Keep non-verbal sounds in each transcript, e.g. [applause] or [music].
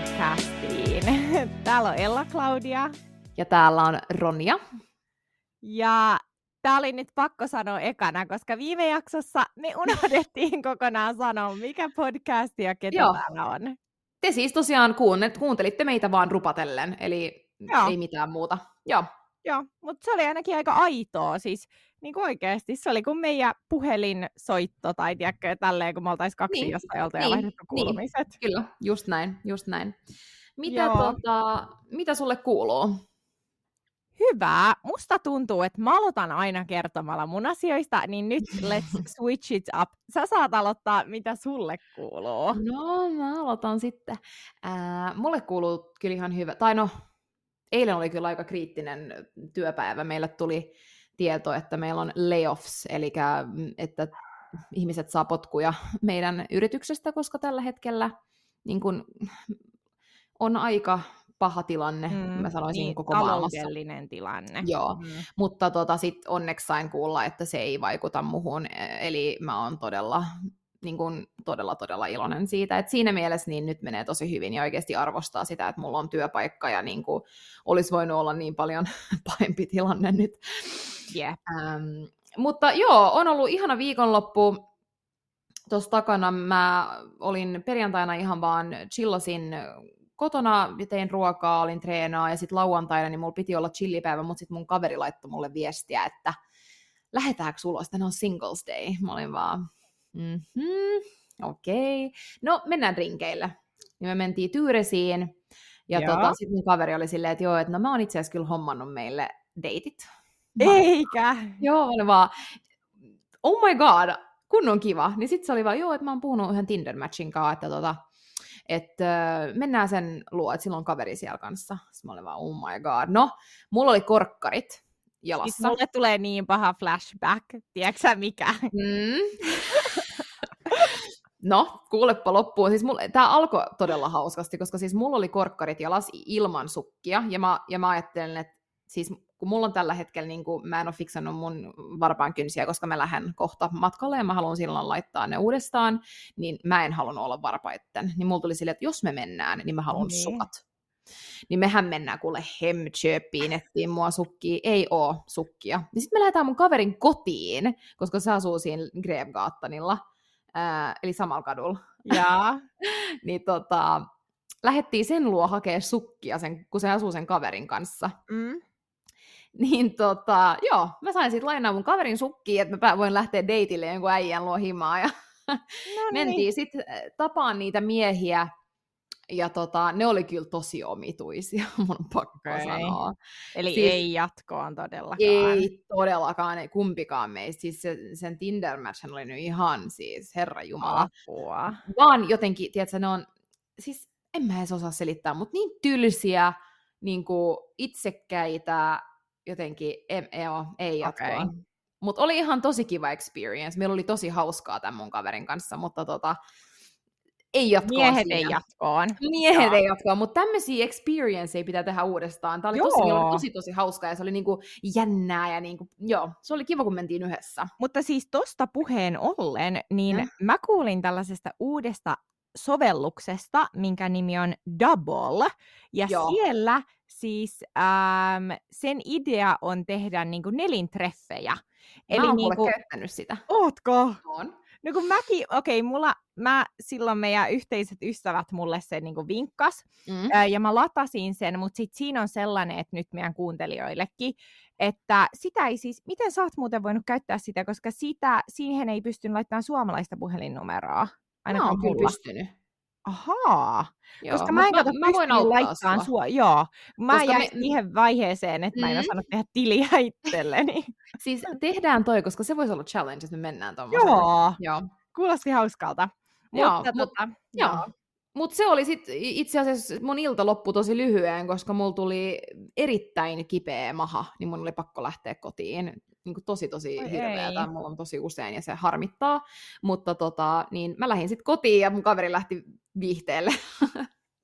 Podcastiin. [laughs] Täällä on Ella Claudia. Ja täällä on Ronja. Ja tää oli nyt pakko sanoa ekana, koska viime jaksossa me [laughs] unohdettiin kokonaan sanoa, mikä podcast ja ketä Joo. täällä on. Te siis tosiaan kuuntelitte meitä vaan rupatellen, eli Joo. ei mitään muuta. Joo. Joo, mutta se oli ainakin aika aitoa. Siis niin kuin oikeasti, se oli kuin meidän puhelinsoitto tai tiedätkö, tälleen, kun me oltaisiin kaksi niin, jostain oltu niin, ja vaihdettu niin. kuulumiset. Niin, kyllä, just näin, just näin. Mitä, tota, mitä sulle kuuluu? Hyvää. Musta tuntuu, että mä aloitan aina kertomalla mun asioista, niin nyt let's [laughs] switch it up. Sä saat aloittaa, mitä sulle kuuluu. No, mä aloitan sitten. Äh, mulle kuuluu kyllä ihan hyvä. Tai no, eilen oli kyllä aika kriittinen työpäivä. Meille tuli tieto, että meillä on layoffs, eli mm, että ihmiset saa potkuja meidän yrityksestä, koska tällä hetkellä niin kun, on aika paha tilanne, mm, mä sanoisin niin, koko maailmassa. tilanne. Joo, mm. mutta tota, sitten onneksi sain kuulla, että se ei vaikuta muhun, e, eli mä oon todella niin kuin todella, todella iloinen siitä. Et siinä mielessä niin nyt menee tosi hyvin ja oikeasti arvostaa sitä, että mulla on työpaikka ja niin kuin olisi voinut olla niin paljon [laughs] pahempi tilanne nyt. Yeah. Ähm, mutta joo, on ollut ihana viikonloppu. Tuossa takana mä olin perjantaina ihan vaan chillasin kotona, tein ruokaa, olin treenaa ja sitten lauantaina niin mulla piti olla chillipäivä, mutta sitten mun kaveri laittoi mulle viestiä, että lähetäänkö ulos, tänään on Singles Day. Mä olin vaan, mm-hmm, okei. Okay. No, mennään rinkeille. Ja me mentiin Tyyresiin, ja tota, sitten mun kaveri oli silleen, että joo, että no mä oon itse asiassa kyllä hommannut meille deitit. Eikä! Joo, oli vaan, oh my god, kunnon kiva. Niin sitten se oli vaan, joo, että mä oon puhunut yhden Tinder-matchin kanssa, että tota, että äh, mennään sen luo, että silloin on kaveri siellä kanssa. Sitten mä olin vaan, oh my god. No, mulla oli korkkarit jalassa. Siis mulle tulee niin paha flashback, tiedätkö mikä? Mm. No, kuulepa loppuun. Siis tämä alkoi todella hauskasti, koska siis mulla oli korkkarit jalas ilman sukkia, ja mä, ja mä ajattelin, että siis kun mulla on tällä hetkellä, niin kuin, mä en ole fiksannut mun varpaan kynsiä, koska mä lähden kohta matkalle ja mä haluan silloin laittaa ne uudestaan, niin mä en halunnut olla varpaitten. Niin mulla tuli silleen, että jos me mennään, niin mä haluan niin. sukat. Niin mehän mennään kuule Hemköpiin, ettiin mua sukkia. Ei oo sukkia. Niin sitten me lähdetään mun kaverin kotiin, koska se asuu siinä Grevgaattanilla, ää, eli samalla kadulla. Ja. [laughs] niin tota, lähettiin sen luo hakea sukkia, sen, kun se asuu sen kaverin kanssa. Mm. Niin tota, joo, mä sain sitten lainaa mun kaverin sukkiin, että mä voin lähteä deitille jonkun äijän luo himaa. Ja no [laughs] niin. mentiin sitten tapaan niitä miehiä, ja tota, ne oli kyllä tosi omituisia, [laughs] mun pakko okay. sanoa. Eli siis, ei jatkoon todellakaan. Ei todellakaan, ei kumpikaan meistä. Siis se, sen tinder oli nyt ihan siis, herra Jumala. Apua. Vaan jotenkin, tiedätkö, ne on, siis en mä edes osaa selittää, mutta niin tylsiä, niin kuin itsekkäitä, jotenkin, em, joo, ei jatkoa. Okay. Mutta oli ihan tosi kiva experience. Meillä oli tosi hauskaa tämän mun kaverin kanssa, mutta tota, ei jatkoa Miehet siinä. ei jatkoon. Miehet Joo. ei jatkoon, mutta tämmöisiä experienceja pitää tehdä uudestaan. Tämä oli tosi, oli tosi, tosi hauskaa ja se oli niinku jännää ja niinku, joo, se oli kiva, kun mentiin yhdessä. Mutta siis tosta puheen ollen, niin ja. mä kuulin tällaisesta uudesta sovelluksesta, minkä nimi on Double, ja Joo. siellä siis ähm, sen idea on tehdä niinku nelintreffejä. Mä Eli oon niinku... sitä. Ootko? On. No kun mäkin, okei, okay, mulla, mä silloin meidän yhteiset ystävät mulle sen niin vinkkas, mm. ää, ja mä latasin sen, mutta sit siinä on sellainen, että nyt meidän kuuntelijoillekin, että sitä ei siis, miten sä oot muuten voinut käyttää sitä, koska sitä, siihen ei pystynyt laittamaan suomalaista puhelinnumeroa. Ainakaan mä oon kyllä pystynyt. Ahaa, joo, koska mä en kato mä, mä voin laittaa sua. Joo, mä koska jäin me... siihen vaiheeseen, että mm. mä en mm. osannut tehdä tiliä [laughs] itselleni. [laughs] siis tehdään toi, koska se voisi olla challenge, että me mennään tuommoiseen. Joo, joo. kuulosti hauskalta. Joo, mutta, mutta, joo. joo. Mutta se oli sitten itse asiassa mun ilta loppu tosi lyhyen, koska mulla tuli erittäin kipeä maha, niin mun oli pakko lähteä kotiin. Niin kuin tosi tosi hirveätä, mulla on tosi usein ja se harmittaa. Mutta tota, niin mä lähdin sitten kotiin ja mun kaveri lähti viihteelle.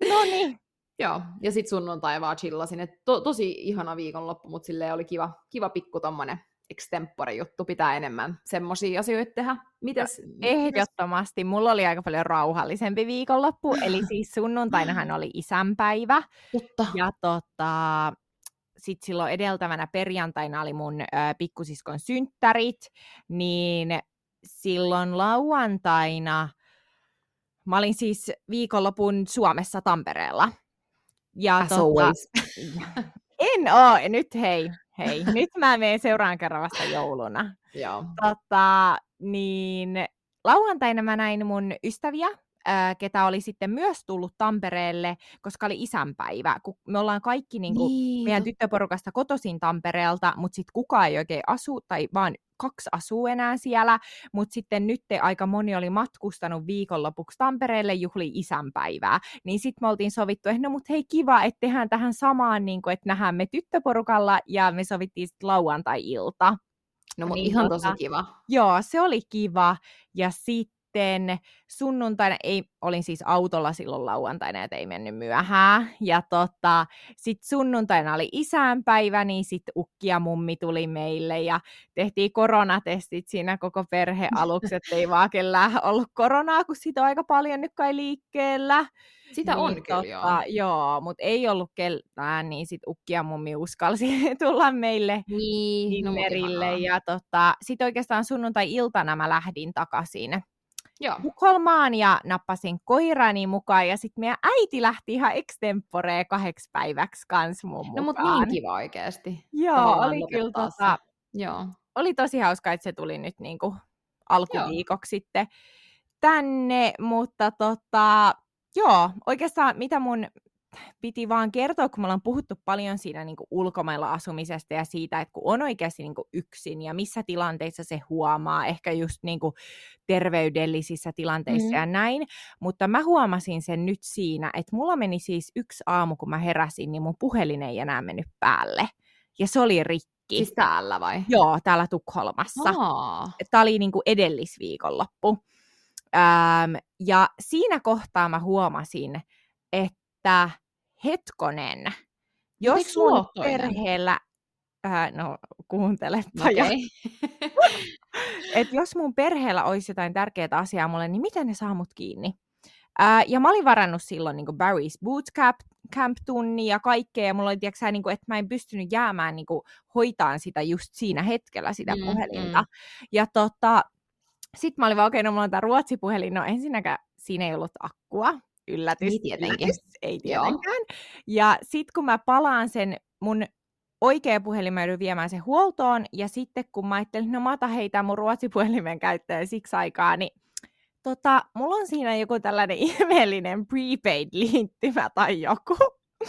No niin. [laughs] Joo, ja sitten sunnuntai vaan chillasin. Et to, tosi ihana viikonloppu, mutta silleen oli kiva, kiva pikku tommonen extempore-juttu, pitää enemmän semmoisia asioita tehdä. Mites, Ehdottomasti. Mulla oli aika paljon rauhallisempi viikonloppu, eli siis [gasps] sunnuntainahan oli isänpäivä. Totta. Ja tota, sitten silloin edeltävänä perjantaina oli mun ö, pikkusiskon synttärit, niin silloin lauantaina mä olin siis viikonlopun Suomessa Tampereella. Ja As tota, [laughs] en oo, nyt hei, hei, nyt mä menen seuraan kerran vasta jouluna. Joo. Tota, niin lauantaina mä näin mun ystäviä, ketä oli sitten myös tullut Tampereelle, koska oli isänpäivä. Kun me ollaan kaikki niin kuin, niin. meidän tyttöporukasta kotoisin Tampereelta, mutta sitten kukaan ei oikein asu, tai vaan kaksi asuu enää siellä, mutta sitten nyt aika moni oli matkustanut viikonlopuksi Tampereelle juhli isänpäivää, niin sitten me oltiin sovittu, että no mut hei kiva, että tehdään tähän samaan, niin kuin, että nähdään me tyttöporukalla, ja me sovittiin sitten lauantai-ilta. No mutta niin, ihan tosi kiva. Joo, se oli kiva. Ja sitten sitten sunnuntaina, ei, olin siis autolla silloin lauantaina, että ei mennyt myöhään. Ja tota, sitten sunnuntaina oli isänpäivä, niin sitten ukki ja mummi tuli meille ja tehtiin koronatestit siinä koko perhe aluksi, että ei vaan kellään ollut koronaa, kun siitä on aika paljon nyt kai liikkeellä. Sitä niin, on kyllä, tota, joo. joo mutta ei ollut kellään, niin sitten ukki ja mummi uskalsi [laughs] tulla meille niin, no, Ja tota, sitten oikeastaan sunnuntai-iltana mä lähdin takaisin Joo. Tukholmaan ja nappasin koirani mukaan ja sitten meidän äiti lähti ihan extemporee kahdeksi päiväksi kans mun No mutta niin kiva oikeasti. Joo, Tavallaan oli kyllä tota, Joo. oli tosi hauska, että se tuli nyt niinku alkuviikoksi joo. sitten tänne, mutta tota, joo, oikeastaan mitä mun piti vaan kertoa, kun me ollaan puhuttu paljon siinä niin kuin ulkomailla asumisesta ja siitä, että kun on oikeasti niin kuin yksin ja missä tilanteissa se huomaa, ehkä just niin kuin terveydellisissä tilanteissa mm. ja näin, mutta mä huomasin sen nyt siinä, että mulla meni siis yksi aamu, kun mä heräsin, niin mun puhelin ei enää mennyt päälle. Ja se oli rikki. Siis täällä vai? Joo, täällä Tukholmassa. Tämä oli niin kuin edellisviikonloppu. Ähm, ja siinä kohtaa mä huomasin, että hetkonen, jos mun perheellä, äh, no kuuntelepa okay. [laughs] että jos mun perheellä olisi jotain tärkeää asiaa mulle, niin miten ne saa mut kiinni? Äh, ja mä olin varannut silloin niin Barry's Bootcamp camp-tunni ja kaikkea, ja mulla oli, tiiäksä, niin kuin, että mä en pystynyt jäämään niin kuin, hoitaan sitä just siinä hetkellä, sitä mm, puhelinta. Mm. Ja tota, sitten mä olin vaan, okei, okay, no mulla on tämä ruotsipuhelin, no ensinnäkään siinä ei ollut akkua, yllätys. Ei tietenkin. Yllätys, ei tietenkään. Joo. Ja sitten kun mä palaan sen mun oikea puhelin, mä joudun viemään sen huoltoon, ja sitten kun mä ajattelin, no mä otan heitä mun ruotsipuhelimen käyttöön siksi aikaa, niin tota, mulla on siinä joku tällainen [laughs] ihmeellinen prepaid-liittymä tai joku.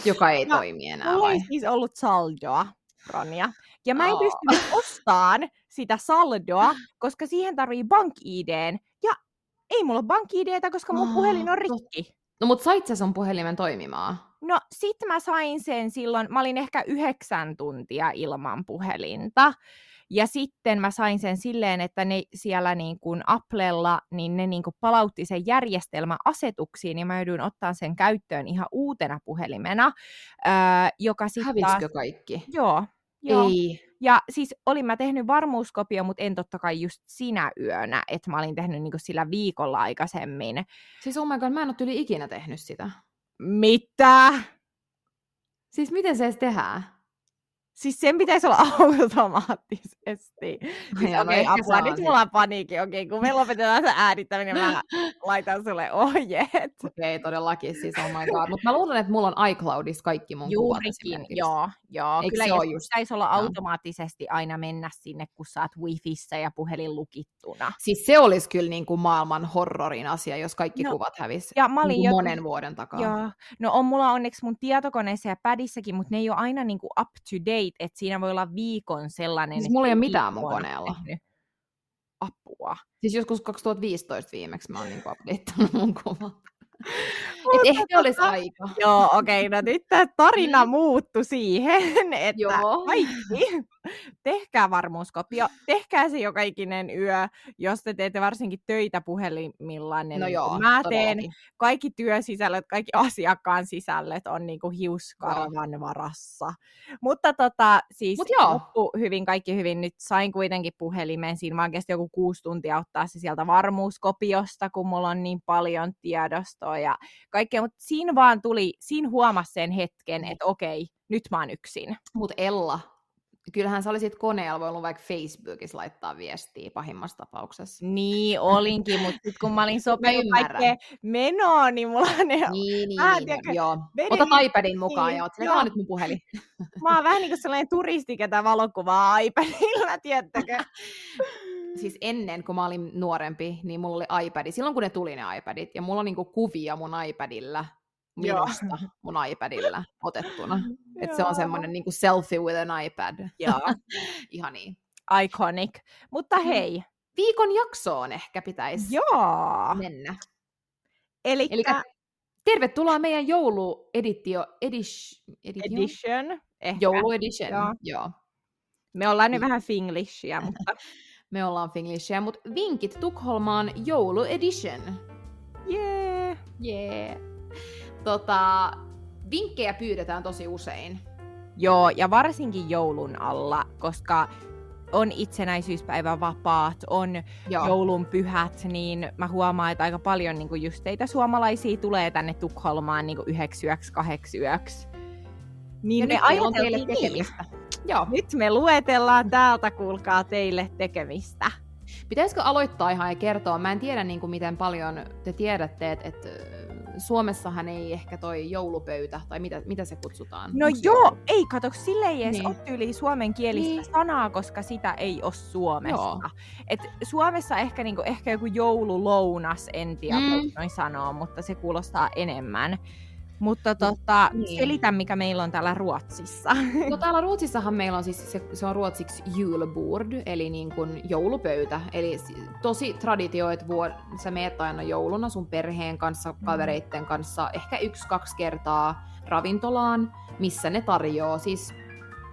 Joka ei ja toimi enää mulla vai? Mulla siis ollut saldoa, Ronja. Ja mä en oh. pystynyt ostamaan sitä saldoa, koska siihen tarvii bank ja ei mulla ole bank koska mun oh, puhelin on rikki. No mut sait sä sun puhelimen toimimaan? No sit mä sain sen silloin, mä olin ehkä yhdeksän tuntia ilman puhelinta. Ja sitten mä sain sen silleen, että ne siellä niin kuin Applella, niin ne niin kuin palautti sen järjestelmäasetuksiin, ja mä jouduin ottaa sen käyttöön ihan uutena puhelimena, öö, joka sitten Hävisikö taas... kaikki? Joo. Joo. Ei. Ja siis olin mä tehnyt varmuuskopio, mutta en totta kai just sinä yönä, että mä olin tehnyt niinku sillä viikolla aikaisemmin. Siis oh my god, mä en ole yli ikinä tehnyt sitä. Mitä? Siis miten se edes tehdään? Siis sen pitäisi olla [laughs] automaattisesti. Siis, no okei, okay, apua, nyt mulla on paniikki. Okei, okay, kun me lopetetaan se äänittäminen, mä [laughs] laitan sulle ohjeet. Okei, okay, todellakin. Siis oh my god. Mutta mä luulen, että mulla on iCloudissa kaikki mun Juurikin, joo. joo. Eikö Kyllä, se just... pitäisi olla automaattisesti aina mennä sinne, kun sä oot wifissä ja puhelin lukittuna. Siis se olisi kyllä niin kuin maailman horrorin asia, jos kaikki no, kuvat hävis ja mä olin niin jo... monen vuoden takaa. Joo. No on mulla onneksi mun tietokoneessa ja pädissäkin, mutta ne ei ole aina niin kuin up to date wait, että siinä voi olla viikon sellainen... Siis mulla ei ole mitään mun koneella. Apua. Siis joskus 2015 viimeksi mä oon niin updateannut mun kuvat. Et ehkä tota, olisi aika. Joo, okei, okay, no nyt tämä tarina mm. muuttui siihen, että joo. kaikki, tehkää varmuuskopio, tehkää se joka ikinen yö, jos te teette varsinkin töitä puhelimillaan. No niin joo, mä teen kaikki työsisällöt, kaikki asiakkaan sisällöt on niin kuin hiuskaravan varassa. Mutta tota, siis Mut joo. loppu hyvin, kaikki hyvin. Nyt sain kuitenkin puhelimen, siinä vaan kesti joku kuusi tuntia ottaa se sieltä varmuuskopiosta, kun mulla on niin paljon tiedostoa ja kaikkea, mutta siinä vaan tuli, siinä huomasi sen hetken, että okei, nyt mä oon yksin. Mutta Ella, kyllähän sä olisit koneella voinut vaikka Facebookissa laittaa viestiä pahimmassa tapauksessa. Niin, olinkin, mutta sitten kun mä olin [laughs] sopinut kaikkea menoa, niin mulla ne... Niin, [laughs] niin, niin, tiedä, joo. Vedin... Ota iPadin mukaan niin, ja oot on nyt mun puhelin. [laughs] Mä oon vähän niin kuin sellainen turisti, ketä valokuvaa iPadilla, tiettäkö? siis ennen, kun mä olin nuorempi, niin mulla oli iPad. Silloin kun ne tuli ne iPadit, ja mulla on niinku kuvia mun iPadilla, minusta Joo. mun iPadilla otettuna. [laughs] että se on semmoinen niinku selfie with an iPad. Joo. [laughs] Ihan niin. Iconic. Mutta mm. hei. Viikon jaksoon ehkä pitäisi Joo. mennä. Elikkä... Elikkä tervetuloa meidän joulueditio edition. edition ehkä. Jouluedition, joo. joo. Me ollaan nyt vähän finglishia, [laughs] mutta me ollaan Finglishia, mutta vinkit Tukholmaan joulu edition. Yeah! Yeah! Tota, vinkkejä pyydetään tosi usein. Joo, ja varsinkin joulun alla, koska on itsenäisyyspäivän vapaat, on Joo. joulun pyhät, niin mä huomaan, että aika paljon niin kuin just teitä suomalaisia tulee tänne Tukholmaan niin yhdeksi yöksi, kahdeksi yöksi. Niin ja me ajateltiin teille tekemistä. Niin. Joo. Nyt me luetellaan täältä, kuulkaa teille tekemistä. Pitäisikö aloittaa ihan ja kertoa? Mä en tiedä niin kuin miten paljon te tiedätte, että, että Suomessahan ei ehkä toi joulupöytä, tai mitä, mitä se kutsutaan? No Onks joo, joulu? ei kato, sille ei edes niin. ole tyyli suomenkielistä niin. sanaa, koska sitä ei ole Suomessa. Joo. Et Suomessa ehkä, niinku, ehkä joku joululounas, en tiedä, mm. noin sanoo, mutta se kuulostaa enemmän. Mutta tota, niin. selitä, mikä meillä on täällä Ruotsissa. No täällä Ruotsissahan meillä on siis, se, se on ruotsiksi julbord, eli niin kuin joulupöytä. Eli tosi traditio, että vuod- sä meet aina jouluna sun perheen kanssa, mm. kavereitten kanssa, ehkä yksi-kaksi kertaa ravintolaan, missä ne tarjoaa siis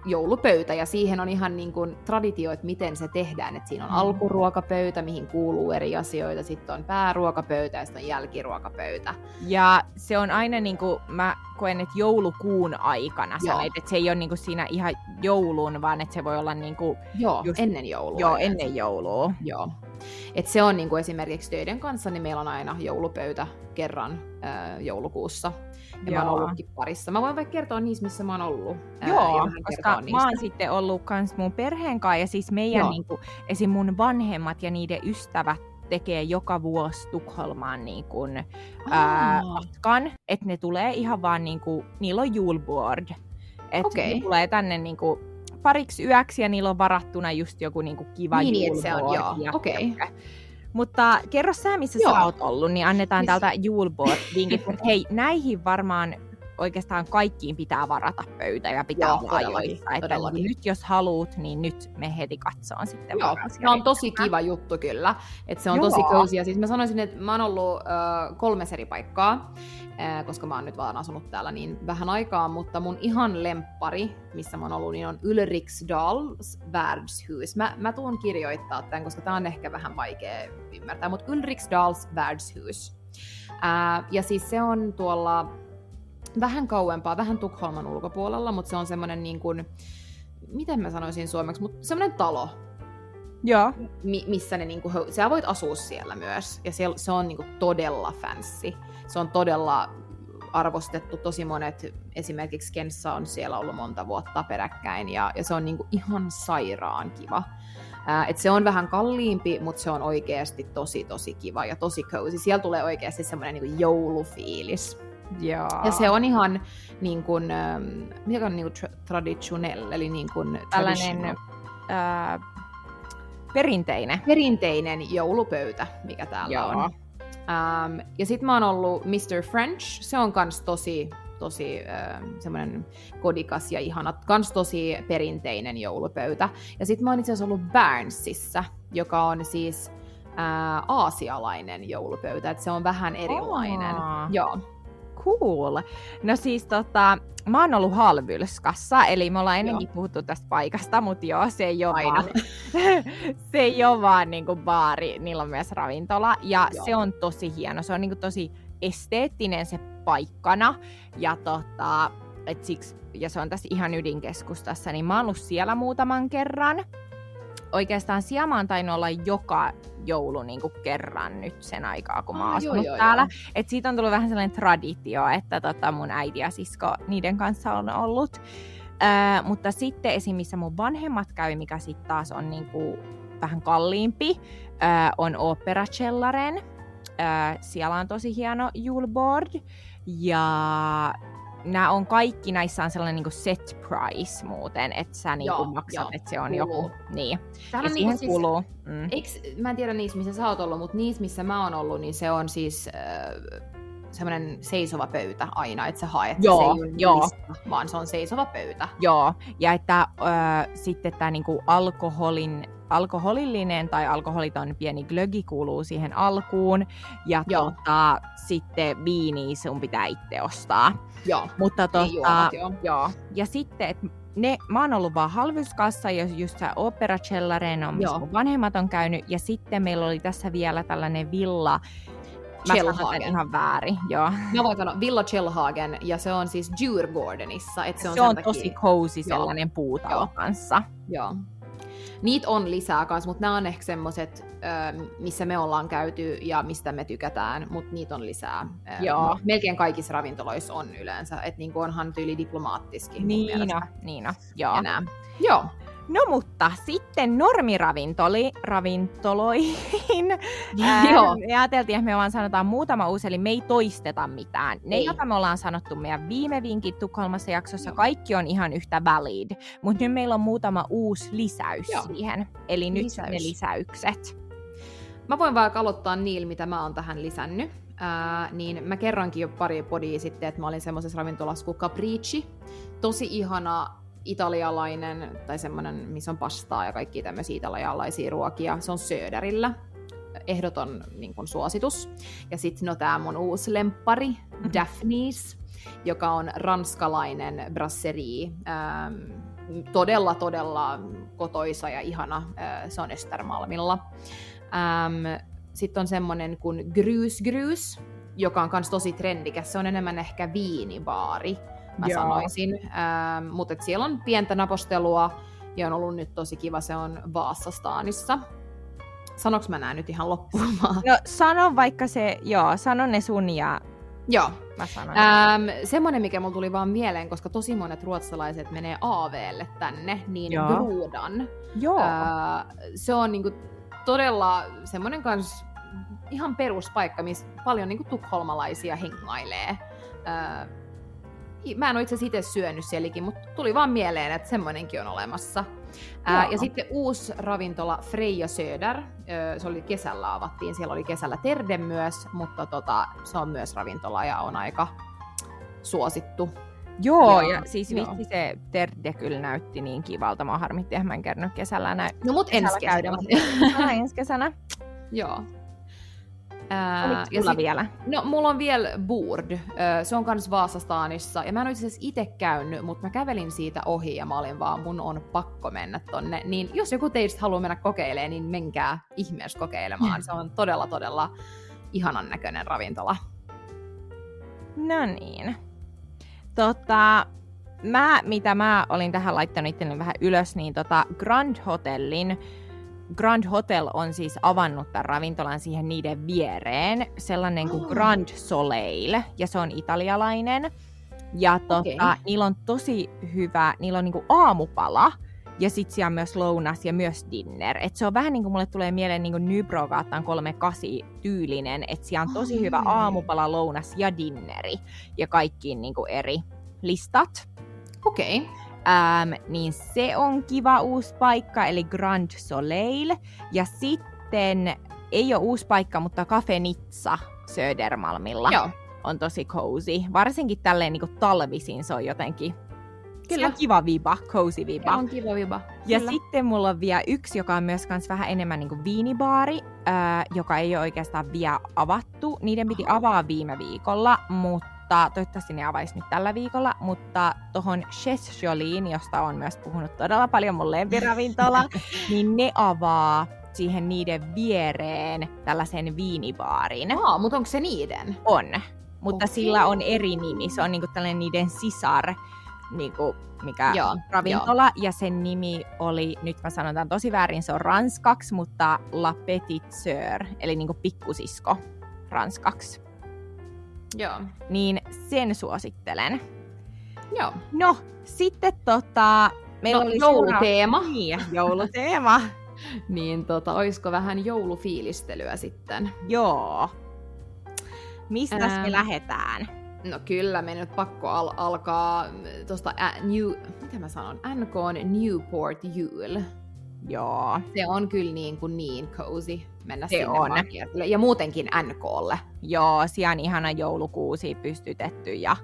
joulupöytä ja siihen on ihan niin kuin traditio, että miten se tehdään. Että siinä on mm. alkuruokapöytä, mihin kuuluu eri asioita, sitten on pääruokapöytä ja sitten on jälkiruokapöytä. Ja se on aina niin kuin, mä koen, että joulukuun aikana sä meet, että se ei ole niin kuin siinä ihan joulun, vaan että se voi olla niin kuin Joo, just, ennen joulua. Joo, ennen joulua. Joo. Et se on niin kuin esimerkiksi töiden kanssa, niin meillä on aina joulupöytä kerran äh, joulukuussa ja Joo. mä oon ollutkin parissa. Mä voin vaikka kertoa niistä, missä mä oon ollut. Joo, koska mä oon sitten ollut kans mun perheen kanssa ja siis meidän niinku, esim. mun vanhemmat ja niiden ystävät tekee joka vuosi Tukholmaan niin kuin, ää, matkan, että ne tulee ihan vaan niin kuin, niillä on julboard. Että okay. ne tulee tänne niin kuin, pariksi yöksi ja niillä on varattuna just joku niin kuin, kiva niin, julboard. Se on, joo. Okay. Mutta kerro sä, missä Joo. sä oot ollut, niin annetaan missä? täältä Juleboard-vinkit. hei, näihin varmaan oikeastaan kaikkiin pitää varata pöytä ja pitää Joo, olla ajoissa. Että niin nyt jos haluut, niin nyt me heti katsoon sitten. Joo, se on tosi kiva juttu kyllä. Että se on Joo. tosi cozy. siis mä sanoisin, että mä oon ollut äh, kolmes eri paikkaa, äh, koska mä oon nyt vaan asunut täällä niin vähän aikaa, mutta mun ihan lemppari, missä mä oon ollut, niin on Ulriksdals värdshus. Mä, mä tuun kirjoittaa tämän, koska tää on ehkä vähän vaikea ymmärtää, mutta Ulriksdals värdshus. Äh, ja siis se on tuolla vähän kauempaa, vähän Tukholman ulkopuolella, mutta se on semmoinen niin kuin, miten mä sanoisin suomeksi, mutta semmoinen talo. Joo. Mi- missä ne niinku, sä voit asua siellä myös. Ja se, se on niinku todella fancy. Se on todella arvostettu. Tosi monet, esimerkiksi Kenssa on siellä ollut monta vuotta peräkkäin. Ja, ja se on niinku ihan sairaan kiva. Ää, et se on vähän kalliimpi, mutta se on oikeasti tosi tosi kiva ja tosi cozy. Siellä tulee oikeasti semmoinen niinku joulufiilis. Joo. Ja se on ihan niin kuin, ähm, mikä on niin kuin tra- traditionell, eli niin kuin tällainen äh, perinteinen. Perinteinen joulupöytä, mikä täällä Joo. on. Um, ja sitten mä oon ollut Mr. French, se on kans tosi, tosi äh, semmoinen kodikas ja ihana, kans tosi perinteinen joulupöytä. Ja sitten mä oon itse asiassa ollut Barnesissa, joka on siis ää, aasialainen joulupöytä, että se on vähän erilainen. Oh. Joo. Cool. No siis tota, mä oon ollut Halvylskassa, eli me ollaan ennenkin joo. puhuttu tästä paikasta, mutta joo, se ei ole Aina. vaan, [laughs] se ei ole vaan niinku baari, niillä on myös ravintola, ja joo. se on tosi hieno, se on niinku tosi esteettinen se paikkana, ja tota, et siksi, ja se on tässä ihan ydinkeskustassa, niin mä oon ollut siellä muutaman kerran, oikeastaan oon tainnut olla joka joulu niin kuin kerran nyt sen aikaa, kun mä oon asunut joo, täällä. Joo. Et siitä on tullut vähän sellainen traditio, että tota mun äiti ja sisko niiden kanssa on ollut. Öö, mutta sitten esim. missä mun vanhemmat käy, mikä sitten taas on niin kuin vähän kalliimpi, öö, on Opera Cellaren. Öö, siellä on tosi hieno julboard. Ja nämä on kaikki, näissä on sellainen niin set price muuten, että sä niin joo, maksat, joo, että se on joku, niin. Tähän ja siihen siis, kuuluu. Mm. Eiks, mä en tiedä niissä, missä sä oot ollut, mutta niissä, missä mä oon ollut, niin se on siis äh, semmoinen seisova pöytä aina, että sä haet, joo, se ei ole joo. Lista, vaan se on seisova pöytä. Joo, ja että äh, sitten tämä niinku alkoholin alkoholillinen tai alkoholiton pieni glögi kuuluu siihen alkuun. Ja tota, sitten viini sun pitää itse ostaa. Joo. Mutta tota, juomat, joo. joo. Ja sitten, että ne, mä oon ollut vaan halvyskassa ja just se Opera Cellaren on, missä vanhemmat on käynyt. Ja sitten meillä oli tässä vielä tällainen villa, Mä sanon ihan väärin, joo. Mä voin sanoa Villa Chellhagen, ja se on siis Djurgårdenissa. Että se on, se on tosi cozy sellainen puutalo kanssa. Joo. Niitä on lisää kanssa, mutta nämä on ehkä semmoiset, missä me ollaan käyty ja mistä me tykätään, mutta niitä on lisää. Joo. Melkein kaikissa ravintoloissa on yleensä, että niin onhan tyyli diplomaattiskin. Niin, no, niin no, joo. No mutta sitten normiravintoli, ravintoloihin. [laughs] Joo. Me ajateltiin, että me vaan sanotaan muutama uusi, eli me ei toisteta mitään. Ne, ei. joita me ollaan sanottu meidän viime vinkit Tukholmassa jaksossa, Joo. kaikki on ihan yhtä valid. Mutta nyt meillä on muutama uusi lisäys Joo. siihen. Eli nyt lisäys. ne lisäykset. Mä voin vaan aloittaa niillä, mitä mä oon tähän lisännyt. Ää, niin mä kerroinkin jo pari podia sitten, että mä olin semmoisessa ravintolassa kuin Capricci. Tosi ihana italialainen tai semmoinen, missä on pastaa ja kaikki tämmöisiä italialaisia ruokia. Se on Söderillä. Ehdoton niin kun, suositus. Ja sitten no tämä mun uusi lempari, mm-hmm. Daphne's, joka on ranskalainen brasserie. Ähm, todella, todella kotoisa ja ihana. Äh, se on Östermalmilla. Ähm, sitten on semmoinen kuin Grus Grus, joka on myös tosi trendikäs. Se on enemmän ehkä viinibaari mä Joo. sanoisin. Ähm, mutta siellä on pientä napostelua ja on ollut nyt tosi kiva, se on Vaassastaanissa. Sanoks mä nää nyt ihan loppuun No sano vaikka se, joo, sano ne sun ja Joo. Mä sanon. Ähm, semmoinen, mikä mulla tuli vaan mieleen, koska tosi monet ruotsalaiset menee AVlle tänne, niin Joo. Brudan. Joo. Äh, se on niinku todella semmoinen kans ihan peruspaikka, missä paljon niinku tukholmalaisia hengailee. Äh, mä en ole itse asiassa itse syönyt sielläkin, mutta tuli vaan mieleen, että semmoinenkin on olemassa. Ää, ja sitten uusi ravintola Freja Söder, se oli kesällä avattiin, siellä oli kesällä Terde myös, mutta tota, se on myös ravintola ja on aika suosittu. Joo, ja, ja siis joo. vitsi se Terde kyllä näytti niin kivalta. Mä harmitti, että mä en käynyt kesällä näin. No mut ensi kesänä. Käydä, mutta... [laughs] ensi kesänä. Joo. Ää, ja sit, vielä? No, mulla on vielä Board. Se on kans Vaasastaanissa. Ja mä en itse itse käynyt, mutta mä kävelin siitä ohi ja mä olin vaan, mun on pakko mennä tonne. Niin jos joku teistä haluaa mennä kokeilemaan, niin menkää ihmeessä kokeilemaan. Se on todella, todella ihanan näköinen ravintola. No niin. Tota, mä, mitä mä olin tähän laittanut itselleni vähän ylös, niin tota Grand Hotellin Grand Hotel on siis avannut tämän ravintolan siihen niiden viereen, sellainen kuin Grand Soleil, ja se on italialainen. Ja tota, okay. niillä on tosi hyvä, niillä on niinku aamupala, ja sitten siellä on myös lounas ja myös dinner. Et se on vähän niin kuin mulle tulee mieleen niin kuin Nybrogatan 38 tyylinen, että siellä on tosi oh, hyvä aamupala, lounas ja dinneri. Ja kaikkiin niin kuin eri listat. Okei. Okay. Ähm, niin se on kiva uusi paikka, eli Grand Soleil. Ja sitten, ei ole uusi paikka, mutta Cafe Nizza Södermalmilla Joo. on tosi cozy. Varsinkin tälleen niin talvisin se on jotenkin Kyllä. Se on kiva viba, cozy viba. Se on kiva viba. Ja Kyllä. sitten mulla on vielä yksi, joka on myös kans vähän enemmän niin kuin viinibaari, äh, joka ei ole oikeastaan vielä avattu. Niiden piti avaa viime viikolla, mutta toivottavasti ne avaisi nyt tällä viikolla, mutta tuohon Chez Jolien, josta on myös puhunut todella paljon mun lempiravintola, [laughs] niin ne avaa siihen niiden viereen tällaisen viinibaarin. Aa, mutta onko se niiden? On, mutta okay. sillä on eri nimi. Se on niinku tällainen niiden sisar, niinku, mikä joo, ravintola, joo. ja sen nimi oli, nyt mä sanon tämän tosi väärin, se on ranskaksi, mutta La Petite Sœur, eli niinku pikkusisko ranskaksi. Joo. Niin sen suosittelen. Joo. No, sitten tota, meillä no, oli jouluteema. Suora... Niin, jouluteema. [laughs] niin tota, olisiko vähän joulufiilistelyä sitten? Joo. Mistä ähm, me lähdetään? No kyllä, me nyt pakko al- alkaa tuosta New, mitä mä sanon, NK Newport Jule. Joo. Se on kyllä niin, kuin niin cozy mennä se sinne on. Ja muutenkin NKlle. Joo, siellä on ihana joulukuusi pystytetty ja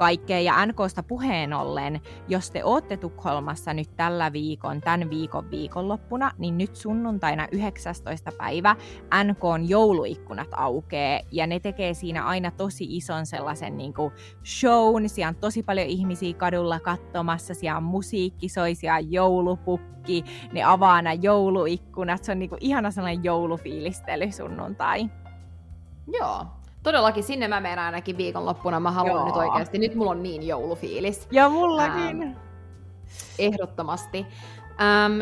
kaikkea. Ja NKsta puheen ollen, jos te ootte Tukholmassa nyt tällä viikon, tämän viikon viikonloppuna, niin nyt sunnuntaina 19. päivä NKn jouluikkunat aukee ja ne tekee siinä aina tosi ison sellaisen niin kuin shown. Siellä on tosi paljon ihmisiä kadulla katsomassa, siellä on musiikki, soi, siellä on joulupukki, ne avaa nämä jouluikkunat. Se on niin kuin ihana sellainen joulufiilistely sunnuntai. Joo, Todellakin sinne mä menen ainakin viikonloppuna. Mä haluan Joo. nyt oikeasti. Nyt mulla on niin joulufiilis. Ja mullakin. Ähm, ehdottomasti. Ähm,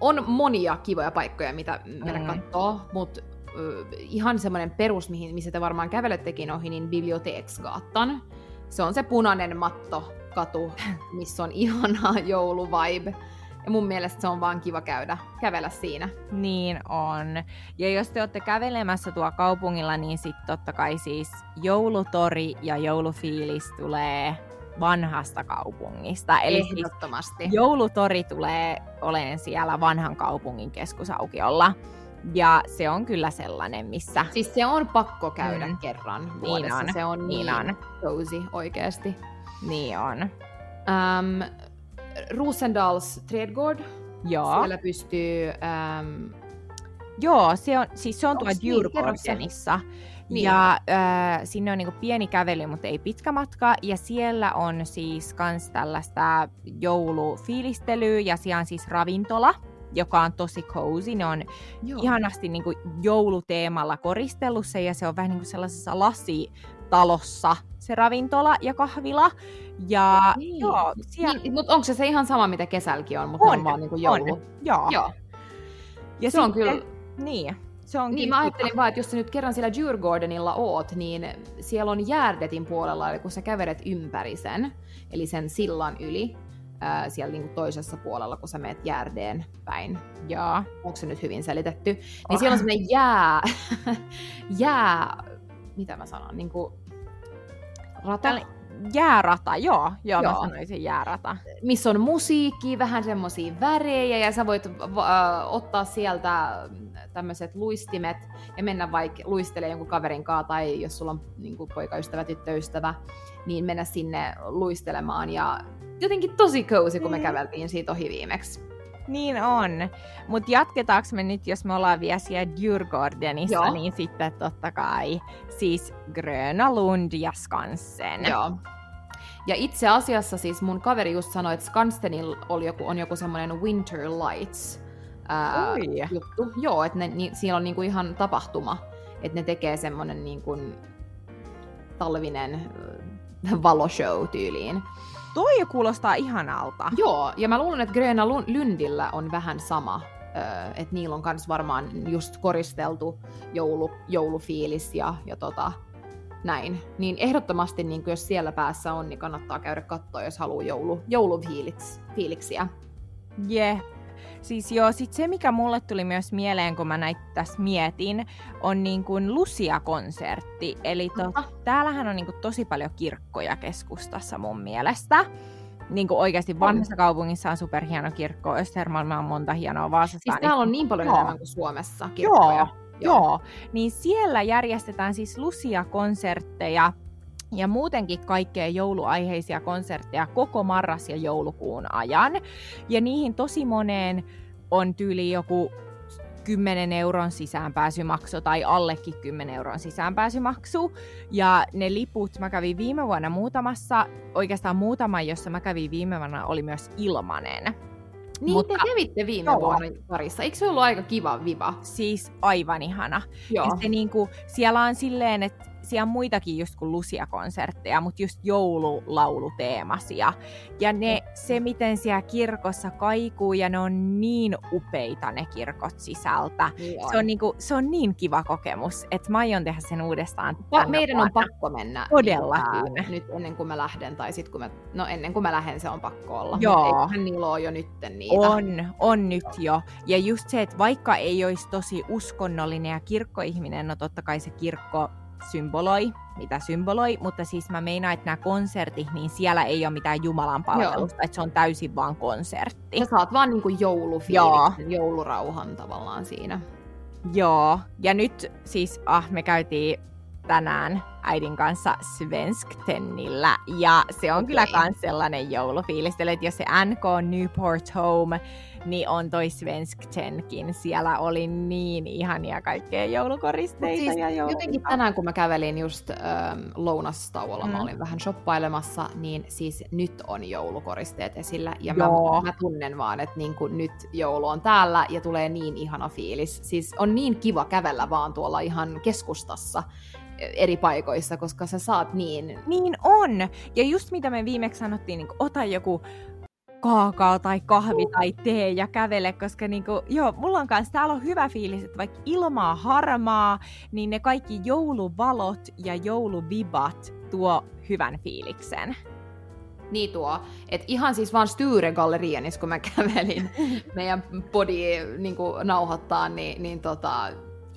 on monia kivoja paikkoja, mitä mennä mm. katsoo, mutta uh, ihan semmoinen perus, mihin, missä te varmaan kävelettekin ohi, niin Biblioteksgatan. Se on se punainen matto katu, missä on ihanaa jouluvibe. Ja mun mielestä se on vaan kiva käydä, kävellä siinä. Niin on. Ja jos te olette kävelemässä tuo kaupungilla, niin sitten totta kai siis joulutori ja joulufiilis tulee vanhasta kaupungista. Eli siis Ehdottomasti. Siis joulutori tulee olen siellä vanhan kaupungin keskusaukiolla. Ja se on kyllä sellainen, missä... Siis se on pakko käydä mm. kerran niin vuodessa. Niin on. Se on niin, niin on. cozy oikeasti. Niin on. Um, Rosendals trädgård. Joo. Siellä pystyy... Ähm... Joo, se on, siis se on tuolla Djurgårdenissa. Niin. Ja äh, sinne on niinku pieni kävely, mutta ei pitkä matka. Ja siellä on siis kans tällaista joulufiilistelyä ja siellä on siis ravintola joka on tosi cozy. Ne on Joo. ihanasti niin kuin jouluteemalla koristellut se, ja se on vähän niin kuin sellaisessa lasitalossa se ravintola ja kahvila. Ja niin. joo, siellä... niin, mutta onko se se ihan sama, mitä kesälläkin on, mutta on, on vaan niin kuin joulu? On. Joo. joo. Ja se sitten, on kyllä... Niin. Se on niin, mä ajattelin vaan, että jos sä nyt kerran siellä Djurgårdenilla oot, niin siellä on Järdetin puolella, eli kun sä kävelet ympäri sen, eli sen sillan yli, ää, siellä niin toisessa puolella, kun sä meet Järdeen päin. Ja onko se nyt hyvin selitetty? Niin oh. siellä on semmoinen jää, [laughs] jää, mitä mä sanon, niin kuin rata. Tällä, jäärata, joo, joo, joo. mä sanoisin jäärata. Missä on musiikki, vähän semmoisia värejä ja sä voit äh, ottaa sieltä tämmöiset luistimet ja mennä vaikka luistelemaan jonkun kaverin kanssa tai jos sulla on niin kuin poikaystävä, tyttöystävä, niin mennä sinne luistelemaan ja jotenkin tosi cozy, kun me mm. käveltiin siitä ohi viimeksi. Niin on. Mutta jatketaanko me nyt, jos me ollaan vielä siellä Djurgårdenissa, Joo. niin sitten totta kai siis Gröna Lund ja Skansen. Joo. Ja itse asiassa siis mun kaveri just sanoi, että Skansenilla oli joku, on joku semmoinen Winter Lights ää, juttu. Joo, että ne, ni, siellä on niinku ihan tapahtuma, että ne tekee semmoinen niinku talvinen valoshow tyyliin. Toi kuulostaa ihanalta. Joo, ja mä luulen, että Gröna Lundilla on vähän sama. Että niillä on kans varmaan just koristeltu joulu, joulufiilis ja, ja tota, näin. Niin ehdottomasti, niin jos siellä päässä on, niin kannattaa käydä katsoa, jos haluaa joulu, joulufiiliksiä. Jep. Yeah. Siis joo, sit se mikä mulle tuli myös mieleen, kun mä näitä tässä mietin, on niin kuin Lucia-konsertti. Eli to, täällähän on niin kuin tosi paljon kirkkoja keskustassa mun mielestä. Niin kuin oikeasti vanhassa kaupungissa on superhieno kirkko, Östermalma on monta hienoa Vaasassa. Siis niin... täällä on niin paljon joo. enemmän kuin Suomessa kirkkoja. Joo, joo. joo. Niin siellä järjestetään siis Lucia-konsertteja ja muutenkin kaikkea jouluaiheisia konsertteja koko marras- ja joulukuun ajan. Ja niihin tosi moneen on tyyli joku 10 euron sisäänpääsymaksu tai allekin 10 euron sisäänpääsymaksu. Ja ne liput, mä kävin viime vuonna muutamassa, oikeastaan muutama, jossa mä kävin viime vuonna, oli myös ilmanen. Niin Mutta, te kävitte viime joo. vuonna parissa. Eikö se ollut aika kiva viva? Siis aivan ihana. Joo. Ja se niinku, siellä on silleen, että siellä on muitakin just kuin Lucia-konsertteja, mutta just joululauluteemasia. Ja ne, se, miten siellä kirkossa kaikuu, ja ne on niin upeita ne kirkot sisältä. Niin se, on niinku, se on niin kiva kokemus, että mä aion tehdä sen uudestaan. Va- meidän vuonna. on pakko mennä. Todellakin. Niin, nyt ennen kuin mä lähden, tai sitten kun mä, no ennen kuin mä lähden, se on pakko olla. Joo. Eiköhän niillä ole jo nytten niitä. On, on nyt jo. Ja just se, että vaikka ei olisi tosi uskonnollinen ja kirkkoihminen, no totta kai se kirkko symboloi, mitä symboloi, mutta siis mä meinaan, että nämä konsertit, niin siellä ei ole mitään Jumalan palvelusta, Joo. että se on täysin vaan konsertti. Sä saat vaan niinku joulufiiliksen, joulurauhan tavallaan siinä. Joo, ja nyt siis, ah, me käytiin tänään äidin kanssa Svensktennillä. Ja se on okay. kyllä myös sellainen joulufiilis. että jos se NK Newport Home, niin on toi Svensktenkin. Siellä oli niin ihania kaikkea joulukoristeita siis ja jouluta. Jotenkin tänään, kun mä kävelin just ähm, lounastauolla, mm. mä olin vähän shoppailemassa, niin siis nyt on joulukoristeet esillä. Ja mä, mä tunnen vaan, että niin kuin nyt joulu on täällä ja tulee niin ihana fiilis. Siis on niin kiva kävellä vaan tuolla ihan keskustassa eri paikoissa, koska sä saat niin... Niin on! Ja just mitä me viimeksi sanottiin, niin ota joku kaakao tai kahvi tai tee ja kävele, koska niinku, joo, mulla on kanssa täällä on hyvä fiilis, että vaikka ilmaa harmaa, niin ne kaikki jouluvalot ja jouluvibat tuo hyvän fiiliksen. Niin tuo. Et ihan siis vaan Styren gallerianis, kun mä kävelin [laughs] meidän body niin nauhoittaa, niin, niin tota,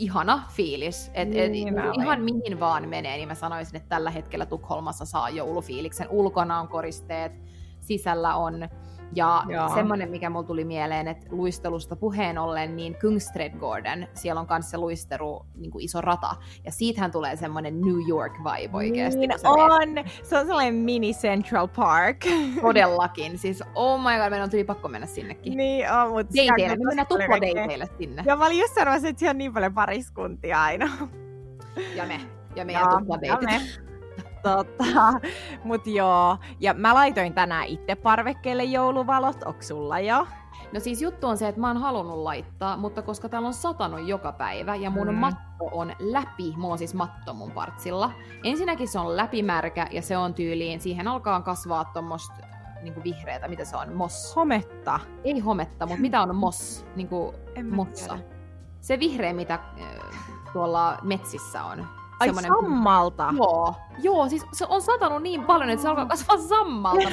ihana fiilis. Et, et, niin, ihan mihin vaan menee, niin mä sanoisin, että tällä hetkellä Tukholmassa saa joulufiiliksen. Ulkona on koristeet, sisällä on ja Joo. semmoinen, mikä mulla tuli mieleen, että luistelusta puheen ollen, niin Kungsträdgården, siellä on kanssa luistelu, niin kuin iso rata, ja siitähän tulee semmoinen New York vibe oikeasti. Niin se on! Meet. Se on sellainen mini Central Park. [laughs] Todellakin, siis oh my god, meidän on tuli pakko mennä sinnekin. Niin on, mutta... Dateille, me mennään tupla sinne. Ja mä olin just sanomassa, että siellä on niin paljon pariskuntia aina. Ja me. Ja meidän tupla [laughs] tota, [laughs] mut joo, ja mä laitoin tänään itse parvekkeelle jouluvalot, onko sulla jo? No siis juttu on se, että mä oon halunnut laittaa, mutta koska täällä on satanut joka päivä ja mun mm. matto on läpi, mulla on siis matto mun partsilla. Ensinnäkin se on läpimärkä ja se on tyyliin, siihen alkaa kasvaa tuommoista niinku vihreätä, mitä se on, moss. Hometta. Ei hometta, mutta mitä on moss, niinku mossa. Se vihreä, mitä äh, tuolla metsissä on. Ai sammalta? Joo. Joo, siis se on satanut niin paljon, että se alkaa kasvaa sammalta.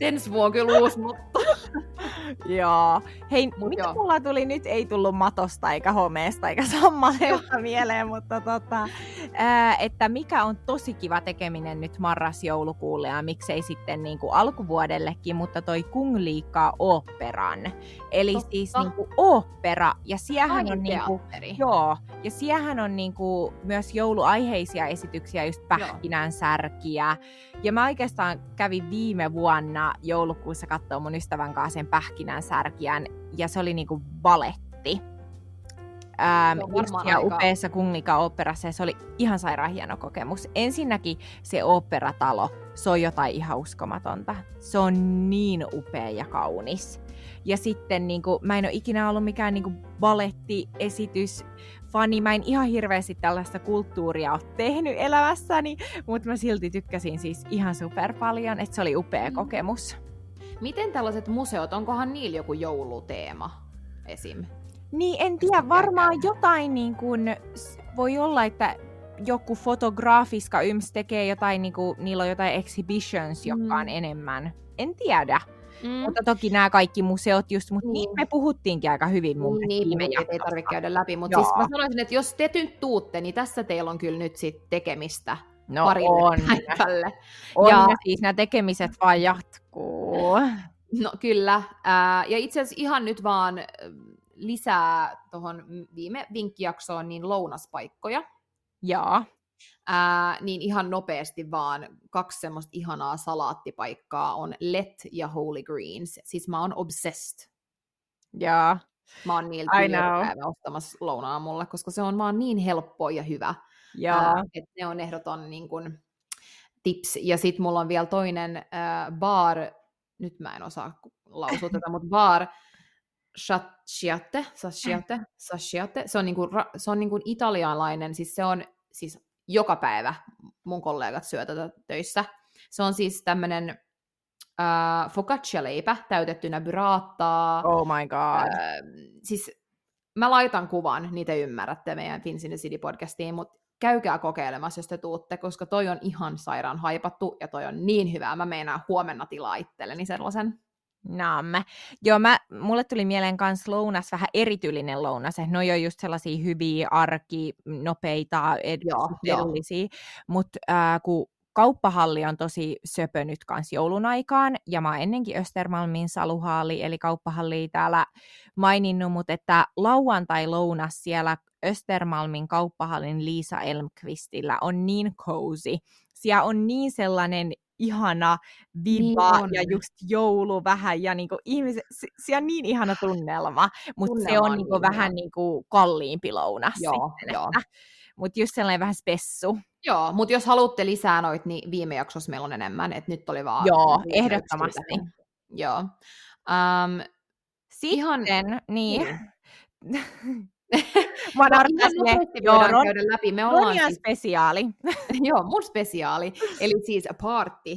Ensi vuonna kyllä uusi mutta... [laughs] [laughs] Joo. Hei, Mut mitä joo. mulla tuli nyt? Ei tullut matosta eikä homeesta eikä sammaleelta mieleen, mutta tota, ää, että mikä on tosi kiva tekeminen nyt marras-joulukuulle ja miksei sitten niin kuin alkuvuodellekin, mutta toi Kung liikaa operan. Eli Totta. siis niin kuin opera ja siehän on niin kuin, joo, ja siehän on niin kuin myös jouluaiheisia esityksiä, just pähkinänsärkiä. Ja mä oikeastaan kävin viime vuonna joulukuussa katsoa mun ystävän kanssa sen pähkinänsärkiän, ja se oli niinku baletti. Ähm, ja upeassa Kungnika operassa se oli ihan sairaan hieno kokemus. Ensinnäkin se operatalo, se on jotain ihan uskomatonta. Se on niin upea ja kaunis. Ja sitten niin kuin, mä en ole ikinä ollut mikään niin kuin, balettiesitys fani. Mä en ihan hirveästi tällaista kulttuuria ole tehnyt elämässäni, mutta mä silti tykkäsin siis ihan super paljon, että se oli upea mm. kokemus. Miten tällaiset museot, onkohan niillä joku jouluteema esim? Niin, en tiedä. Varmaan jotain niin kuin, voi olla, että joku fotografiska yms tekee jotain, niin kuin, niillä on jotain exhibitions, jotka on mm. enemmän. En tiedä. Mm. Mutta toki nämä kaikki museot just, mutta niin. me puhuttiinkin aika hyvin mun Niin, viime ei tarvitse käydä läpi, mutta siis mä sanoisin, että jos te nyt tuutte, niin tässä teillä on kyllä nyt sit tekemistä no parille on. [laughs] päivälle. On, ja siis nämä tekemiset vaan jatkuu. No kyllä, ää, ja itse asiassa ihan nyt vaan lisää tuohon viime vinkkijaksoon niin lounaspaikkoja. Jaa. Ää, niin ihan nopeasti vaan kaksi semmoista ihanaa salaattipaikkaa on Let ja Holy Greens. Siis mä oon obsessed. Joo. Mä oon niiltä päivä ostamassa lounaa mulle, koska se on vaan niin helppo ja hyvä. Ää, että ne on ehdoton niin kun, tips. Ja sitten mulla on vielä toinen ää, bar, nyt mä en osaa lausua tätä, mutta bar Sacciate, Sacciate, Sacciate. Se on, niinku, se on niinku italialainen, siis se on siis joka päivä mun kollegat syö tätä töissä. Se on siis tämmönen äh, focaccia-leipä täytettynä braattaa. Oh my god. Äh, siis mä laitan kuvan, niitä ymmärrätte meidän Fins in the City podcastiin, mutta käykää kokeilemassa, jos te tuutte, koska toi on ihan sairaan haipattu ja toi on niin hyvää. Mä meinaan huomenna tilaa itselleni sellaisen. Naamme. Joo, mä, mulle tuli mieleen kans lounas, vähän erityylinen lounas. Ne on just sellaisia hyviä, arki, nopeita, ed- edullisia. Mutta äh, kun kauppahalli on tosi söpö nyt kans joulun aikaan, ja mä oon ennenkin Östermalmin saluhaali, eli kauppahalli täällä maininnut, mutta että lauantai-lounas siellä Östermalmin kauppahallin Liisa Elmqvistillä on niin cozy. Siellä on niin sellainen ihana viba niin ja just joulu vähän ja niinku ihmiset, se, se on niin ihana tunnelma, mutta se on niinku niin vähän niinku kalliimpi lounas joo, sitten, joo. Mutta just sellainen vähän spessu. Joo, mutta jos haluatte lisää noit, niin viime jaksossa meillä on enemmän, että nyt oli vaan... Joo, ehdottomasti. Joo. Um, Sitten, ihan, niin. niin. [laughs] [laughs] Mä oon joo, Ron, käydä läpi. Me ollaan siis... spesiaali. [laughs] joo, mun spesiaali. Eli siis party. [laughs]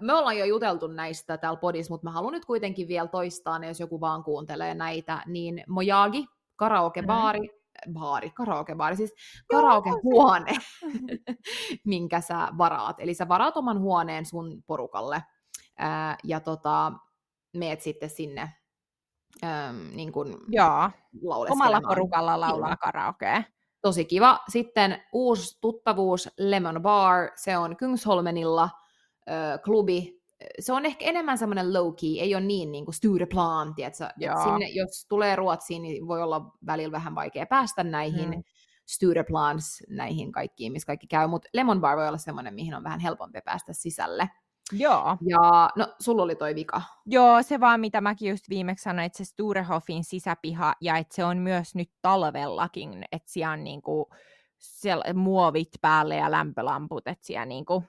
me ollaan jo juteltu näistä täällä podissa, mutta mä haluan nyt kuitenkin vielä toistaa ne, jos joku vaan kuuntelee näitä. Niin Mojagi, karaokebaari, mm. baari, karaokebaari, siis karaokehuone, minkä sä varaat. Eli sä varaat oman huoneen sun porukalle ja tota, meet sitten sinne äm, niin kuin Joo, omalla porukalla laulaa Kyllä. karaokea. Tosi kiva. Sitten uusi tuttavuus Lemon Bar, se on Kungsholmenilla äh, klubi. Se on ehkä enemmän semmoinen low-key, ei ole niin, niin kuin Stureplan? Sinne, jos tulee Ruotsiin, niin voi olla välillä vähän vaikea päästä näihin mm. Stureplans, näihin kaikkiin, missä kaikki käy, mutta Lemon Bar voi olla semmoinen, mihin on vähän helpompi päästä sisälle. Joo. Ja no, sulla oli toi vika. Joo, se vaan mitä mäkin just viimeksi sanoin, että se Sturehofin sisäpiha ja että se on myös nyt talvellakin, että siellä on niinku, siellä muovit päälle ja lämpölamput, että siellä niinku,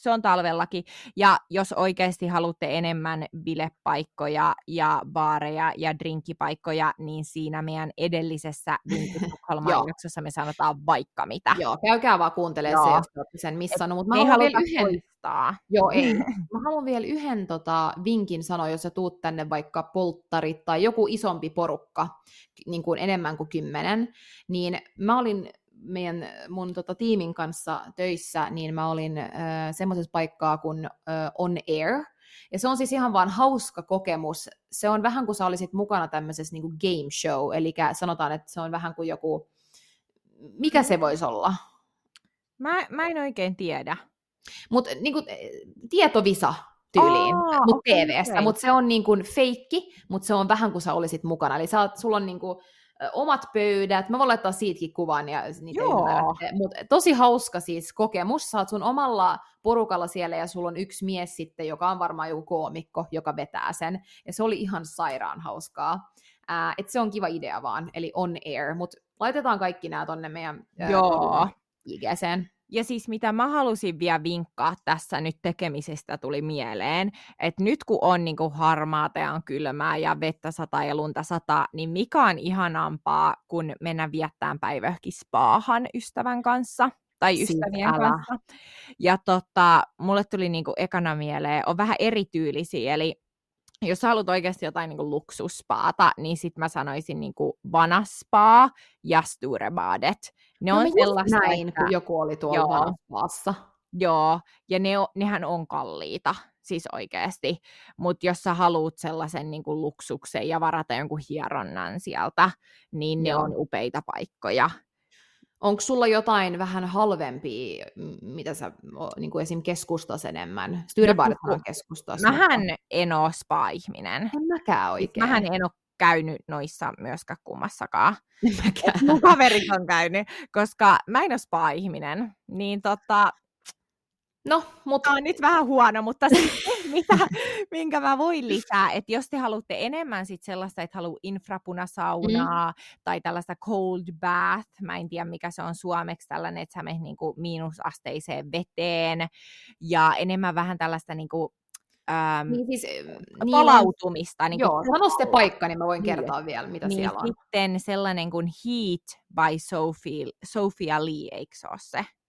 se on talvellakin. Ja jos oikeasti haluatte enemmän bilepaikkoja ja baareja ja drinkkipaikkoja, niin siinä meidän edellisessä [laughs] jaksossa me sanotaan vaikka mitä. Joo, käykää vaan kuuntelemaan se, jos olette sen missannut. Mutta mä haluan vielä yhden... Poistaa. Joo, ei. [laughs] Mä haluan vielä yhden tota, vinkin sanoa, jos sä tuut tänne vaikka polttarit tai joku isompi porukka, niin kuin enemmän kuin kymmenen, niin mä olin meidän mun tota, tiimin kanssa töissä, niin mä olin äh, semmoisessa paikkaa kuin äh, On Air, ja se on siis ihan vaan hauska kokemus. Se on vähän kuin sä olisit mukana tämmöisessä niin kuin game show, eli sanotaan, että se on vähän kuin joku, mikä se voisi olla? Mä, mä en oikein tiedä. Mutta niin kuin, tietovisa tyyliin, oh, mutta TVstä, okay. mutta se on niin kuin feikki, mutta se on vähän kuin sä olisit mukana. Eli sä sulla on niin kuin, omat pöydät, mä voin laittaa siitäkin kuvan ja niitä Mutta tosi hauska siis kokemus, sä oot sun omalla porukalla siellä ja sulla on yksi mies sitten, joka on varmaan joku koomikko, joka vetää sen. Ja se oli ihan sairaan hauskaa. Äh, et se on kiva idea vaan, eli on air, mutta laitetaan kaikki nämä tonne meidän Joo. IGseen. Ja siis mitä mä halusin vielä vinkkaa tässä nyt tekemisestä tuli mieleen, että nyt kun on niin kuin harmaata ja on kylmää ja vettä sataa ja lunta sataa, niin mikä on ihanampaa, kun mennä viettään päivähki spaahan ystävän kanssa tai siis ystävien kanssa. Ja tota, mulle tuli niin kuin ekana mieleen, on vähän erityylisiä, eli jos haluat oikeasti jotain niin kuin luksusspaata, niin sit mä sanoisin niin kuin Vanaspa ja Sturebadet. Ne no on sellaista, näin, että... kun joku oli tuolla Vanaspaassa. Joo, ja ne, nehän on kalliita, siis oikeasti. Mutta jos sä haluat sellaisen niin kuin luksuksen ja varata jonkun hieronnan sieltä, niin Joo. ne on upeita paikkoja. Onko sulla jotain vähän halvempia, mitä sä niin kuin esim. keskustas enemmän? Styrebaarit on keskustas. Mähän mutta... en ole spa-ihminen. En mäkään siis oikein. Mähän en ole käynyt noissa myöskään kummassakaan. Mun kaverit on käynyt, koska mä en ole spa-ihminen. Niin tota, No, mutta... on nyt vähän huono, mutta se, [laughs] mitä, minkä mä voin lisää, että jos te haluatte enemmän sit sellaista, että haluaa infrapunasaunaa mm. tai tällaista cold bath, mä en tiedä mikä se on suomeksi tällainen, että sä menet niinku miinusasteiseen veteen ja enemmän vähän tällaista niinku, äm, niin siis, niin palautumista. Niin joo, sano sitten paikka, niin mä voin niin. kertoa vielä, mitä niin siellä on. Sitten sellainen kuin Heat by Sophie, Sophia Lee, eikö se ole se?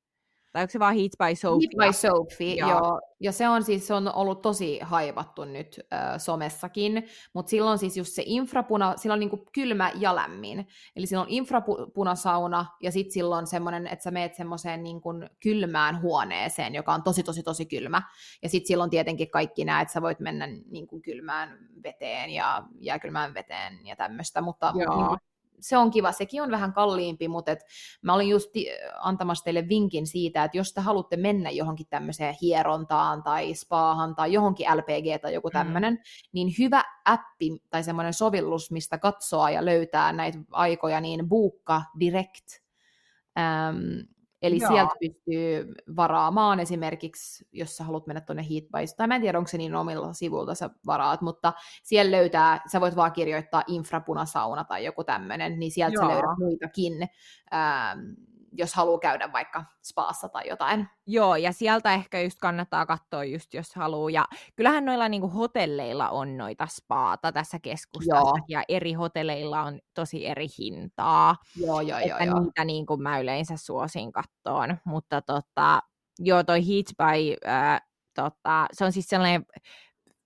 Tai onko se vaan Heat by Sophie? Heat by Sophie, joo. joo. Ja se on siis se on ollut tosi haivattu nyt äh, somessakin, mutta silloin siis just se infrapuna, sillä on niinku kylmä ja lämmin. Eli sillä on infrapunasauna ja sitten silloin semmoinen, että sä meet semmoiseen niinku kylmään huoneeseen, joka on tosi tosi tosi kylmä. Ja sitten silloin tietenkin kaikki nämä, että sä voit mennä niinku kylmään veteen ja jääkylmään veteen ja tämmöistä, mutta niinku, se on kiva, sekin on vähän kalliimpi, mutta et mä olin just antamassa teille vinkin siitä, että jos te haluatte mennä johonkin tämmöiseen hierontaan tai spaahan tai johonkin LPG tai joku tämmöinen, mm. niin hyvä appi tai semmoinen sovellus, mistä katsoa ja löytää näitä aikoja, niin Buukka Direct. Ähm, Eli Joo. sieltä pystyy varaamaan esimerkiksi, jos sä haluat mennä tuonne Heatbase, tai mä en tiedä, onko se niin omilla sivuilta sä varaat, mutta siellä löytää, sä voit vaan kirjoittaa infrapunasauna tai joku tämmöinen, niin sieltä Joo. sä löydät muitakin ähm, jos haluaa käydä vaikka spaassa tai jotain. Joo, ja sieltä ehkä just kannattaa katsoa just, jos haluaa. Ja kyllähän noilla niinku hotelleilla on noita spaata tässä keskustassa, ja eri hotelleilla on tosi eri hintaa. Joo, joo, että joo. niitä niinku mä yleensä suosin kattoon. Mutta tota, joo, toi Heat by, äh, tota, se on siis sellainen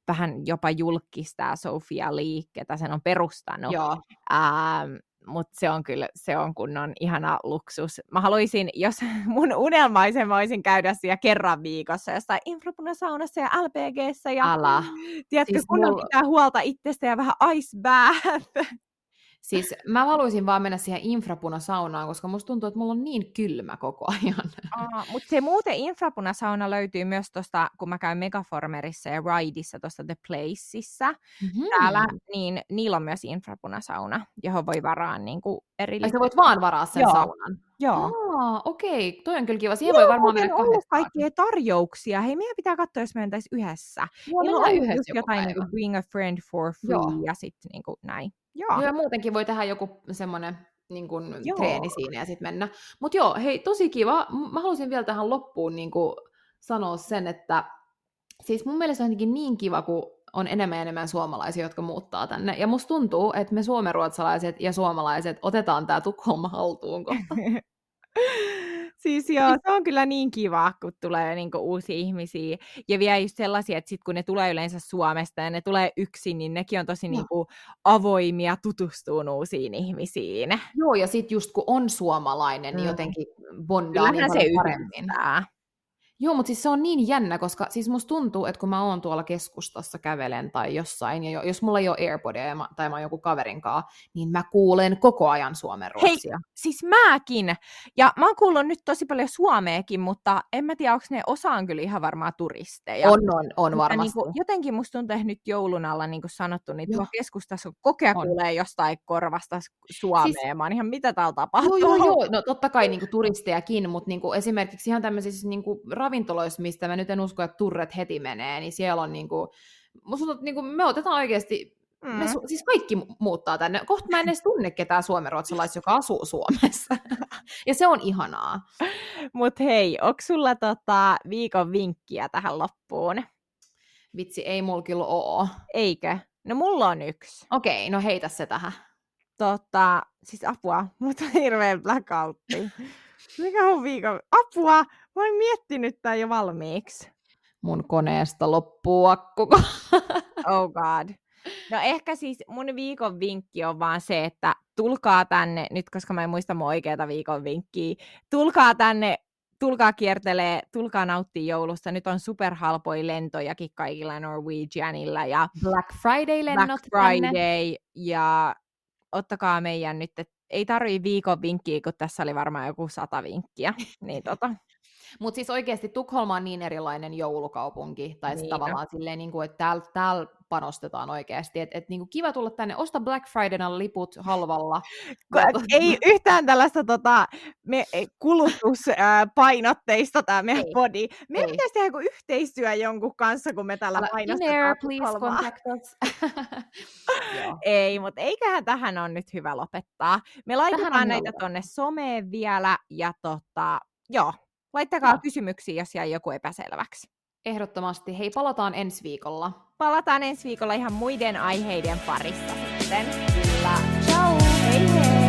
vähän jopa julkista Sofia Lee, sen on perustanut. Joo. Ähm, mutta se on kyllä, se on kunnon ihana luksus. Mä haluaisin, jos [laughs] mun unelmaisen voisin käydä siellä kerran viikossa jossain infrapunasaunassa ja LPGssä ja Ala. tiedätkö, siis kunnon mulla... pitää huolta itsestä ja vähän ice bath. [laughs] Siis mä haluaisin vaan mennä siihen infrapunasaunaan, koska musta tuntuu, että mulla on niin kylmä koko ajan. Aa, mutta se muuten infrapunasauna löytyy myös tuosta, kun mä käyn Megaformerissa ja Rideissa tuossa The Placeissa mm-hmm. täällä, niin niillä on myös infrapunasauna, johon voi varaa niin kuin erillisesti. sä voit vaan varaa sen Joo. saunan? Joo. Aa, okei, okay. toi on kyllä kiva. Siihen Joo, voi varmaan mennä kahdestaan. kaikkia tarjouksia. Hei, meidän pitää katsoa, jos mentäisiin yhdessä. Joo, Niillä on yhdessä jotain niin kuin Bring a Friend for Free Joo. ja sitten niin kuin näin. Joo. Ja muutenkin voi tehdä joku semmoinen niin kuin, treeni siinä ja sitten mennä. Mutta joo, hei, tosi kiva. Mä haluaisin vielä tähän loppuun niin kuin, sanoa sen, että siis mun mielestä on jotenkin niin kiva, kun on enemmän ja enemmän suomalaisia, jotka muuttaa tänne. Ja musta tuntuu, että me suomenruotsalaiset ja suomalaiset otetaan tämä Tukholma haltuun kohta. [laughs] Siis joo, se on kyllä niin kiva, kun tulee niinku uusia ihmisiä. Ja vielä just sellaisia, että sit kun ne tulee yleensä Suomesta ja ne tulee yksin, niin nekin on tosi no. niinku avoimia tutustuun uusiin ihmisiin. Joo, ja sitten just kun on suomalainen, niin mm. jotenkin bondaa niin se paremmin. Yhdistää. Joo, mutta siis se on niin jännä, koska siis musta tuntuu, että kun mä oon tuolla keskustassa kävelen tai jossain, ja jos mulla ei ole Airpodia mä, tai mä oon joku kaverin kanssa, niin mä kuulen koko ajan suomen ruotsia. Hei, siis mäkin. Ja mä oon kuullut nyt tosi paljon suomeekin, mutta en mä tiedä, onko ne osaan kyllä ihan varmaan turisteja. On, on, on varmasti. Niin kuin, jotenkin musta tuntuu, että nyt joulun alla niin kuin sanottu, niin tuolla keskustassa kokea on. kuulee jostain korvasta Suomea. Siis, mä oon ihan, mitä täällä tapahtuu? Joo, joo, joo. No totta kai niin kuin turistejakin, mutta niin kuin esimerkiksi ihan tämmöisissä niin kuin ravintoloissa, mistä mä nyt en usko, että turret heti menee, niin siellä on niinku, musta tuntuu, niin kuin me otetaan oikeasti Mm. Me su- siis kaikki muuttaa tänne. Kohta mä en edes tunne ketään suomenruotsalaista, joka asuu Suomessa. [laughs] ja se on ihanaa. Mut hei, onko sulla tota viikon vinkkiä tähän loppuun? Vitsi, ei mulla kyllä oo. Eikö? No mulla on yksi. Okei, no heitä se tähän. Tota, siis apua, mutta hirveä blackoutti. Mikä on viikon? Apua! Mä oon miettinyt tää jo valmiiksi. Mun koneesta loppuu akku. oh god. No ehkä siis mun viikon vinkki on vaan se, että tulkaa tänne, nyt koska mä en muista mun oikeata viikon vinkkiä, tulkaa tänne, tulkaa kiertelee, tulkaa nauttii joulusta. Nyt on superhalpoi lentojakin kaikilla Norwegianilla. Ja Black Friday-lennot Black Friday tänne. ja ottakaa meidän nyt, ei tarvii viikon vinkkiä, kun tässä oli varmaan joku sata vinkkiä. Niin tota. Mutta siis oikeasti Tukholma on niin erilainen joulukaupunki, tai niin tavallaan silleen, niin kuin, että täällä tääl panostetaan oikeasti. Et, et niinku kiva tulla tänne, osta Black Fridayna liput halvalla. [laughs] Ei yhtään tällaista tota, me, kulutuspainotteista tämä meidän body. Meidän pitäisi tehdä joku yhteistyö jonkun kanssa, kun me täällä painostetaan. air, please contact us. [laughs] Ei, mutta eiköhän tähän on nyt hyvä lopettaa. Me laitetaan näitä tonne someen vielä ja tota, joo, laittakaa no. kysymyksiä, jos jäi joku epäselväksi. Ehdottomasti. Hei, palataan ensi viikolla. Palataan ensi viikolla ihan muiden aiheiden parissa sitten. Kyllä. Ciao! Hei hei!